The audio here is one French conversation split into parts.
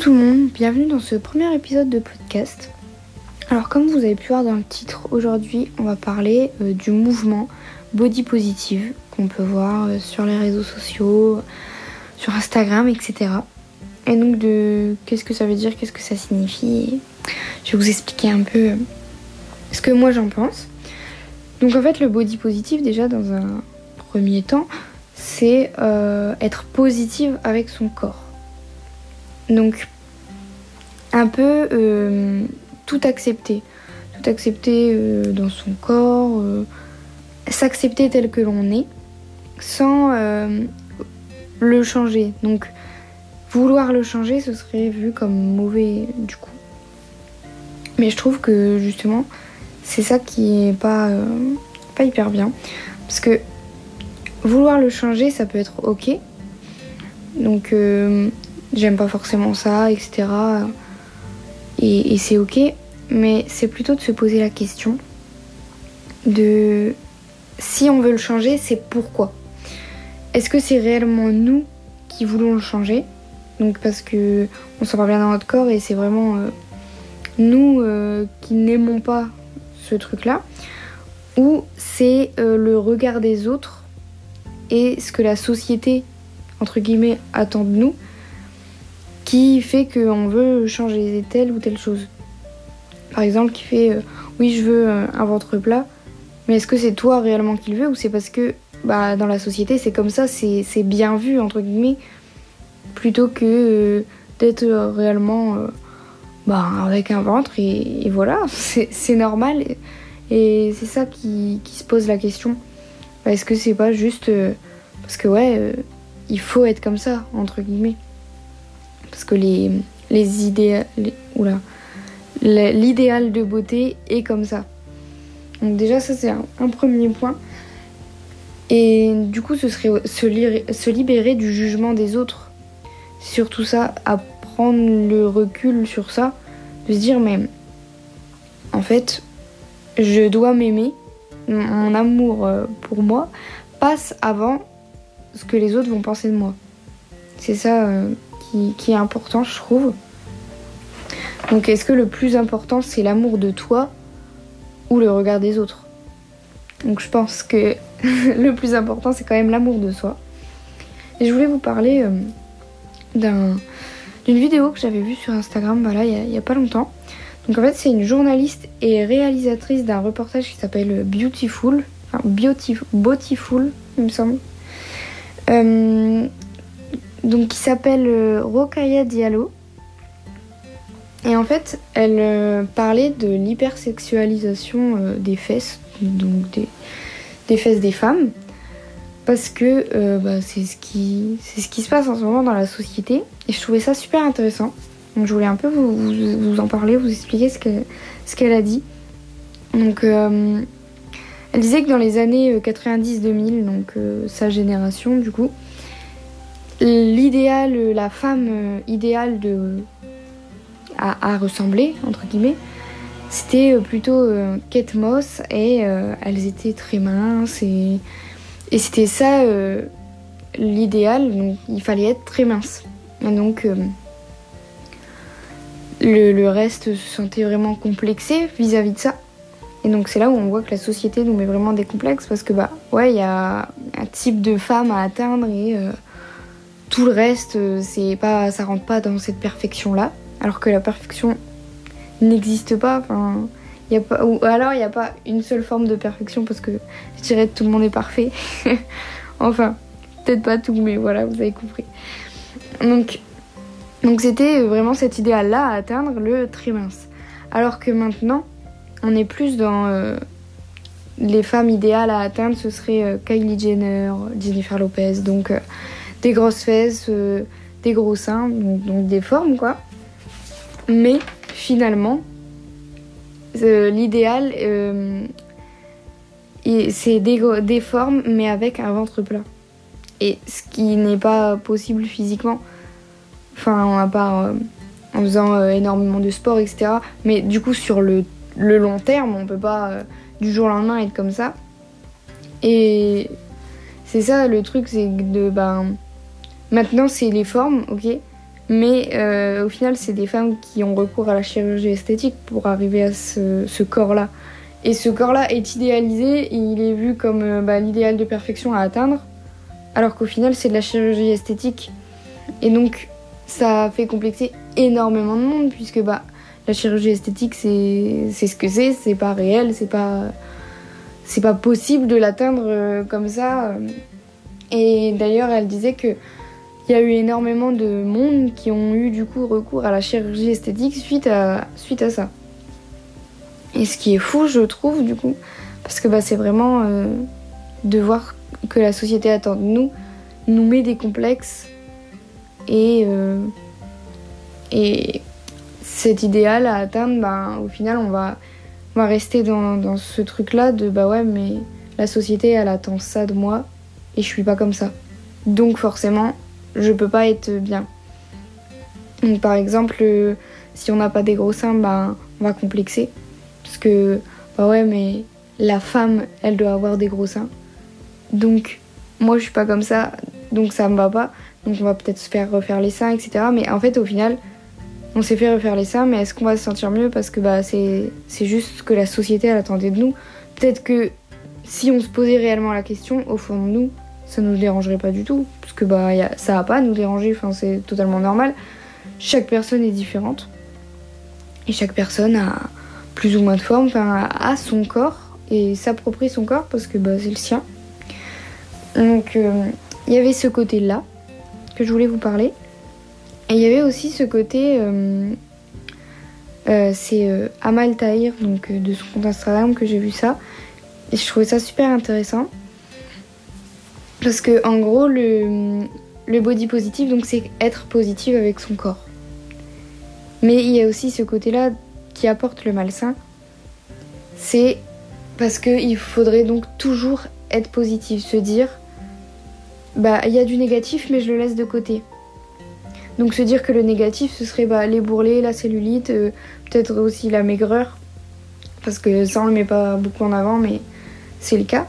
tout le monde, bienvenue dans ce premier épisode de podcast. Alors comme vous avez pu voir dans le titre, aujourd'hui on va parler euh, du mouvement body positive qu'on peut voir euh, sur les réseaux sociaux, sur Instagram, etc. Et donc de qu'est-ce que ça veut dire, qu'est-ce que ça signifie. Je vais vous expliquer un peu euh, ce que moi j'en pense. Donc en fait le body positive déjà dans un premier temps, c'est être positive avec son corps. Donc, un peu euh, tout accepter. Tout accepter euh, dans son corps, euh, s'accepter tel que l'on est, sans le changer. Donc, vouloir le changer, ce serait vu comme mauvais du coup. Mais je trouve que justement, c'est ça qui est pas, pas hyper bien. Parce que vouloir le changer, ça peut être ok. Donc, j'aime pas forcément ça, etc. Et, c'est ok, mais c'est plutôt de se poser la question de si on veut le changer, c'est pourquoi? Est-ce que c'est réellement nous qui voulons le changer? Donc parce que on s'en va bien dans notre corps et c'est vraiment euh, nous euh, qui n'aimons pas ce truc-là, ou c'est euh, le regard des autres et ce que la société entre guillemets attend de nous qui fait qu'on veut changer telle ou telle chose. Par exemple, qui fait euh, oui, je veux euh, un ventre plat, mais est-ce que c'est toi réellement qui le veux ou c'est parce que bah, dans la société c'est comme ça, c'est bien vu entre guillemets, plutôt que euh, d'être réellement bah, avec un ventre et, voilà, c'est normal. Et c'est ça qui, qui, se pose la question. Est-ce que c'est pas juste parce que ouais, il faut être comme ça, entre guillemets parce que les, les idées, l'idéal de beauté est comme ça. Donc déjà ça c'est un, premier point. Et du coup ce serait se, libérer du jugement des autres. Surtout ça, à prendre le recul sur ça, de se dire mais en fait je dois m'aimer, mon amour euh, pour moi passe avant ce que les autres vont penser de moi. C'est ça euh, qui, est important, je trouve. Donc est-ce que le plus important c'est l'amour de toi ou le regard des autres? Donc je pense que le plus important c'est quand même l'amour de soi. Et je voulais vous parler euh, d'une vidéo que j'avais vue sur Instagram voilà, il n'y a, pas longtemps. Donc en fait c'est une journaliste et réalisatrice d'un reportage qui s'appelle Beautiful, enfin Beautiful, Beautiful il me semble. Euh, donc qui s'appelle euh, Rokaya Diallo. Et en fait, elle euh, parlait de l'hypersexualisation euh, des fesses, donc des, fesses des femmes, parce que bah, c'est ce, qui, ce qui se passe en ce moment dans la société. Et je trouvais ça super intéressant. Donc je voulais un peu vous, en parler, vous expliquer ce qu'elle a dit. Donc elle disait que dans les années 90-2000, donc sa génération du coup, l'idéal, la femme euh, idéale de, à, ressembler, entre guillemets, c'était euh, plutôt euh, Kate Moss et elles étaient très minces et, et c'était ça l'idéal, donc il fallait être très mince. Et donc le, reste se sentait vraiment complexé vis-à-vis de ça. Et donc c'est là où on voit que la société nous met vraiment des complexes parce que bah ouais il y a un type de femme à atteindre et tout le reste, euh, c'est pas, ça rentre pas dans cette perfection-là. Alors que la perfection n'existe pas. Enfin, y a pas, ou alors il n'y a pas une seule forme de perfection parce que je dirais que tout le monde est parfait. enfin, peut-être pas tout, mais voilà, vous avez compris. Donc, donc c'était vraiment cet idéal-là à atteindre, le très mince. Alors que maintenant, on est plus dans euh, les femmes idéales à atteindre, ce serait euh, Kylie Jenner, Jennifer Lopez, donc des grosses fesses, euh, des gros seins, donc, des formes quoi. Mais finalement, euh, l'idéal, euh, c'est des, formes mais avec un ventre plat. Et ce qui n'est pas possible physiquement, enfin à part en faisant énormément de sport, etc. Mais du coup sur le, long terme, on peut pas du jour au lendemain être comme ça. Et c'est ça le truc, c'est de ben Maintenant, c'est les formes, ok, Mais euh, au final, c'est des femmes qui ont recours à la chirurgie esthétique pour arriver à ce, corps-là. Et ce corps-là est idéalisé, il est vu comme euh, bah, l'idéal de perfection à atteindre, alors qu'au final, c'est de la chirurgie esthétique. Et donc, ça fait complexer énormément de monde, puisque bah, la chirurgie esthétique, c'est ce que c'est, c'est pas réel, c'est pas, pas possible de l'atteindre euh, comme ça. Et d'ailleurs, elle disait que il y a eu énormément de monde qui ont eu du coup recours à la chirurgie esthétique suite à, suite à ça. Et ce qui est fou, je trouve, du coup, parce que bah, c'est vraiment euh, de voir que la société attend de nous, nous met des complexes et, euh, et cet idéal à atteindre, bah, au final, on va, on va rester dans, dans ce truc-là de bah ouais, mais la société, elle attend ça de moi et je suis pas comme ça. Donc forcément, je peux pas être bien. Donc, par exemple, euh, si on n'a pas des gros seins, bah, on va complexer. Parce que, bah ouais, mais la femme, elle doit avoir des gros seins. Donc, moi, je suis pas comme ça, donc ça me va pas. Donc, on va peut-être se faire refaire les seins, etc. Mais en fait, au final, on s'est fait refaire les seins, mais est-ce qu'on va se sentir mieux? Parce que bah, c'est juste ce que la société, elle attendait de nous. Peut-être que si on se posait réellement la question, au fond de nous, ça nous dérangerait pas du tout. Parce que bah, ça va pas nous déranger, enfin, c'est totalement normal. Chaque personne est différente. Et chaque personne a plus ou moins de forme, enfin, a son corps et s'approprie son corps parce que bah, c'est le sien. Donc, euh, il y avait ce côté-là que je voulais vous parler. Et il y avait aussi ce côté. Euh, euh, c'est Amal Tahir, donc de son compte Instagram, que j'ai vu ça. Et je trouvais ça super intéressant. Parce que en gros, le, body positive, donc c'est être positive avec son corps. Mais il y a aussi ce côté-là qui apporte le malsain. C'est parce qu'il faudrait donc toujours être positive, se dire bah il y a du négatif mais je le laisse de côté. Donc se dire que le négatif ce serait bah, les bourrelets, la cellulite, euh, peut-être aussi la maigreur, parce que ça on le met pas beaucoup en avant mais c'est le cas.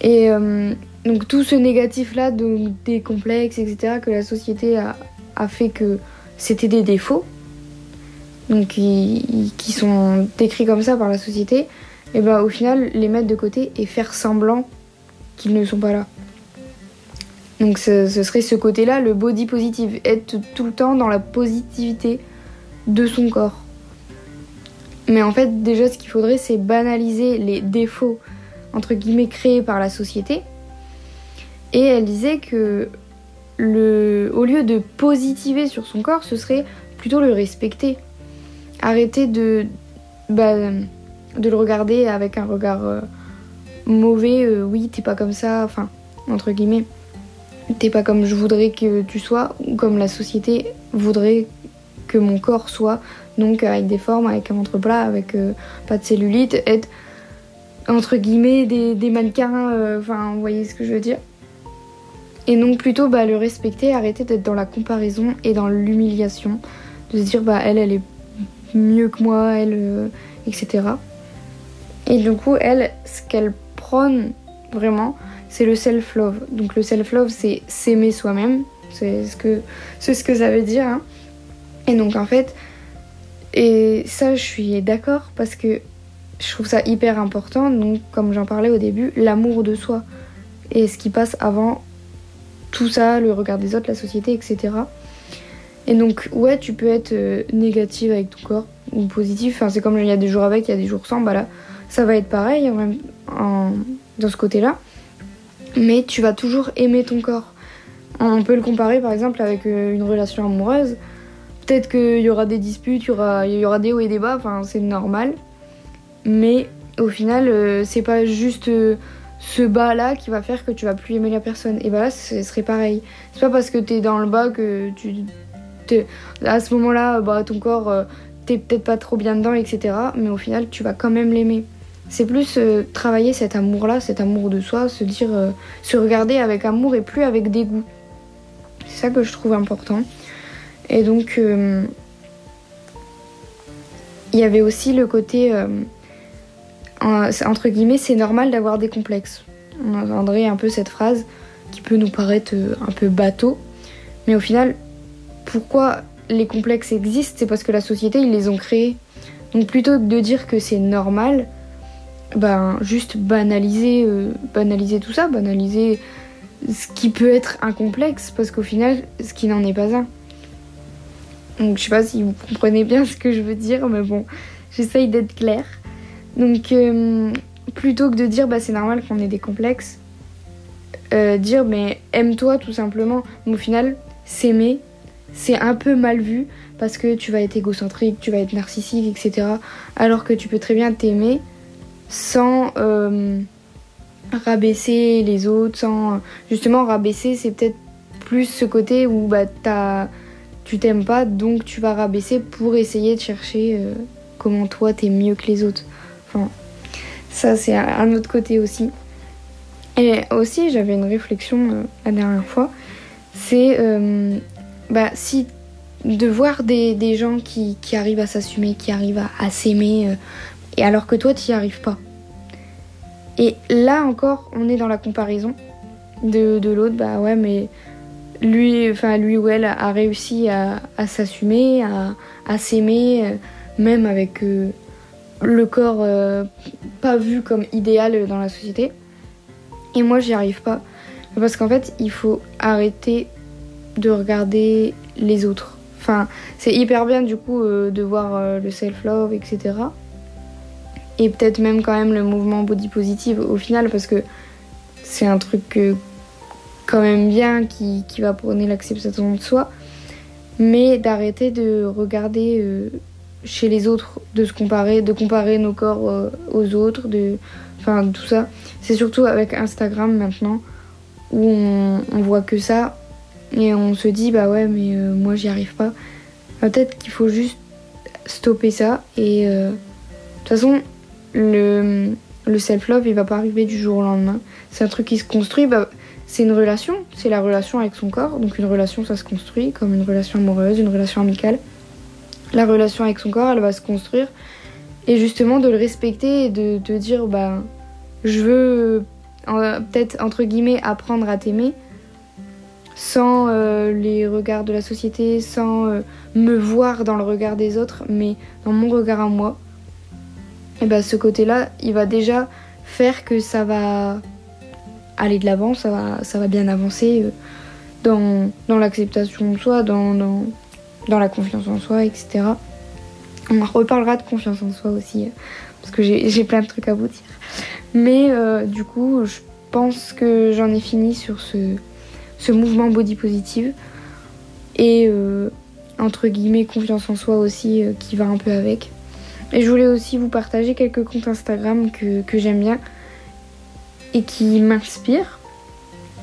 Et euh, donc tout ce négatif-là, des complexes, etc., que la société a, fait que c'était des défauts, donc qui, sont décrits comme ça par la société, et ben au final les mettre de côté et faire semblant qu'ils ne sont pas là. Donc ce, ce serait ce côté-là, le body positive, être tout le temps dans la positivité de son corps. Mais en fait déjà ce qu'il faudrait c'est banaliser les défauts entre guillemets créés par la société et elle disait que le, au lieu de positiver sur son corps, ce serait plutôt le respecter. Arrêter de, bah, de le regarder avec un regard euh, mauvais. Euh, oui, t'es pas comme ça, enfin, entre guillemets. T'es pas comme je voudrais que tu sois, ou comme la société voudrait que mon corps soit. Donc avec des formes, avec un ventre plat, avec euh, pas de cellulite, être entre guillemets des mannequins. Enfin, vous voyez ce que je veux dire et donc plutôt bah, le respecter, arrêter d'être dans la comparaison et dans l'humiliation, de se dire bah elle elle est mieux que moi, elle, euh, etc. Et du coup elle, ce qu'elle prône vraiment, c'est le self-love. Donc le self-love c'est s'aimer soi-même, c'est ce que c'est ce que ça veut dire. Hein. Et donc en fait, et ça je suis d'accord parce que je trouve ça hyper important. Donc comme j'en parlais au début, l'amour de soi et ce qui passe avant tout ça, le regard des autres, la société, etc. Et donc, ouais, tu peux être euh, négative avec ton corps ou positif. Enfin, c'est comme il y a des jours avec, il y a des jours sans. Bah là, ça va être pareil en, dans ce côté-là. Mais tu vas toujours aimer ton corps. On peut le comparer par exemple avec euh, une relation amoureuse. Peut-être qu'il y aura des disputes, il y aura, y aura des hauts et des bas, enfin, c'est normal. Mais au final, euh, c'est pas juste ce bas là qui va faire que tu vas plus aimer la personne. Et bah là, ce serait pareil. C'est pas parce que t'es dans le bas que tu. À ce moment là, bah, ton corps, euh, t'es peut-être pas trop bien dedans, etc. Mais au final, tu vas quand même l'aimer. C'est plus euh, travailler cet amour là, cet amour de soi, se dire. Euh, se regarder avec amour et plus avec dégoût. C'est ça que je trouve important. Et donc. Il y avait aussi le côté entre guillemets, c'est normal d'avoir des complexes. On entendrait un peu cette phrase qui peut nous paraître euh, un peu bateau, mais au final, pourquoi les complexes existent, c'est parce que la société, ils les ont créés. Donc plutôt que de dire que c'est normal, ben juste banaliser, euh, banaliser tout ça, banaliser ce qui peut être un complexe, parce qu'au final, ce qui n'en est pas un. Donc je sais pas si vous comprenez bien ce que je veux dire, mais bon, j'essaye d'être claire. Donc euh, plutôt que de dire bah c'est normal qu'on ait des complexes, euh, dire mais aime-toi tout simplement. Mais au final, s'aimer, c'est un peu mal vu parce que tu vas être égocentrique, tu vas être narcissique, etc. Alors que tu peux très bien t'aimer sans euh, rabaisser les autres, sans justement rabaisser, c'est peut-être plus ce côté où bah t'as tu t'aimes pas, donc tu vas rabaisser pour essayer de chercher comment toi t'es mieux que les autres. Enfin, ça c'est un autre côté aussi. Et aussi, j'avais une réflexion euh, la dernière fois, c'est euh, bah, de voir des, gens qui, arrivent à s'assumer, qui arrivent à, s'aimer, et alors que toi tu n'y arrives pas. Et là encore, on est dans la comparaison de, l'autre, bah ouais, mais lui, enfin lui ou elle a réussi à, s'assumer, à, s'aimer, euh, même avec euh, le corps euh, pas vu comme idéal dans la société. Et moi, j'y arrive pas. Parce qu'en fait, il faut arrêter de regarder les autres. Enfin, c'est hyper bien du coup de voir le self-love, etc. Et peut-être même quand même le mouvement body positive au final, parce que c'est un truc quand même bien, qui, va prôner l'acceptation de soi, mais d'arrêter de regarder euh, chez les autres, de se comparer, de comparer nos corps euh, aux autres, de, enfin tout ça. C'est surtout avec Instagram maintenant où on, voit que ça et on se dit bah ouais mais euh, moi j'y arrive pas. Peut-être qu'il faut juste stopper ça et de toute façon le, le self-love il va pas arriver du jour au lendemain. C'est un truc qui se construit. Bah, c'est une relation, c'est la relation avec son corps. Donc une relation, ça se construit comme une relation amoureuse, une relation amicale. La relation avec son corps, elle va se construire. Et justement, de le respecter et de, dire, bah, je veux peut-être, entre guillemets, apprendre à t'aimer sans euh, les regards de la société, sans euh, me voir dans le regard des autres, mais dans mon regard à moi. Et bah, ce côté-là, il va déjà faire que ça va aller de l'avant, ça va, bien avancer euh, dans, l'acceptation de soi, dans, dans, la confiance en soi, etc. On reparlera de confiance en soi aussi, euh, parce que j'ai plein de trucs à vous dire. Mais euh, du coup, je pense que j'en ai fini sur ce, ce mouvement body positive. Et entre guillemets, confiance en soi aussi, qui va un peu avec. Et je voulais aussi vous partager quelques comptes Instagram que, que j'aime bien et qui m'inspire.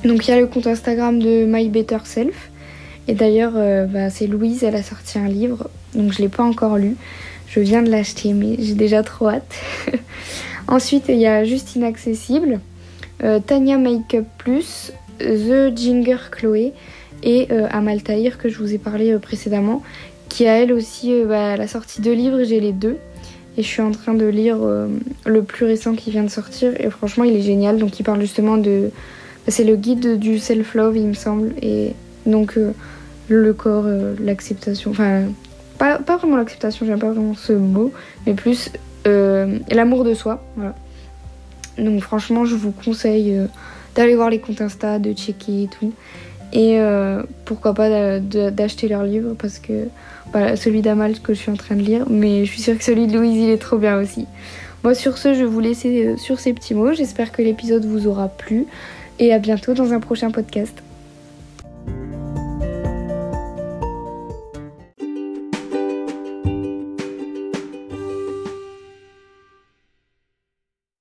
Donc il y a le compte Instagram de My Better Self. Et d'ailleurs, euh, bah, c'est Louise, elle a sorti un livre, donc je ne l'ai pas encore lu. Je viens de l'acheter, mais j'ai déjà trop hâte. Ensuite, il y a Juste Inaccessible, euh, Tania Makeup Plus, The Ginger Chloé et euh, Amal Tahir que je vous ai parlé précédemment, qui a elle aussi, bah, elle a sorti deux livres, j'ai les deux. Et je suis en train de lire euh, le plus récent qui vient de sortir. Et franchement, il est génial. Donc, il parle justement de. Bah, c'est le guide du self-love, il me semble. Et donc, euh, le corps, euh, l'acceptation. Enfin, pas, pas vraiment l'acceptation, j'aime pas vraiment ce mot. Mais plus l'amour de soi. Voilà. Donc, franchement, je vous conseille d'aller voir les comptes Insta, de checker et tout. Et pourquoi pas d'acheter leur livre parce que celui d'Amal que je suis en train de lire, mais je suis sûre que celui de Louise il est trop bien aussi. Moi sur ce, je vais vous laisser euh, sur ces petits mots. J'espère que l'épisode vous aura plu et à bientôt dans un prochain podcast.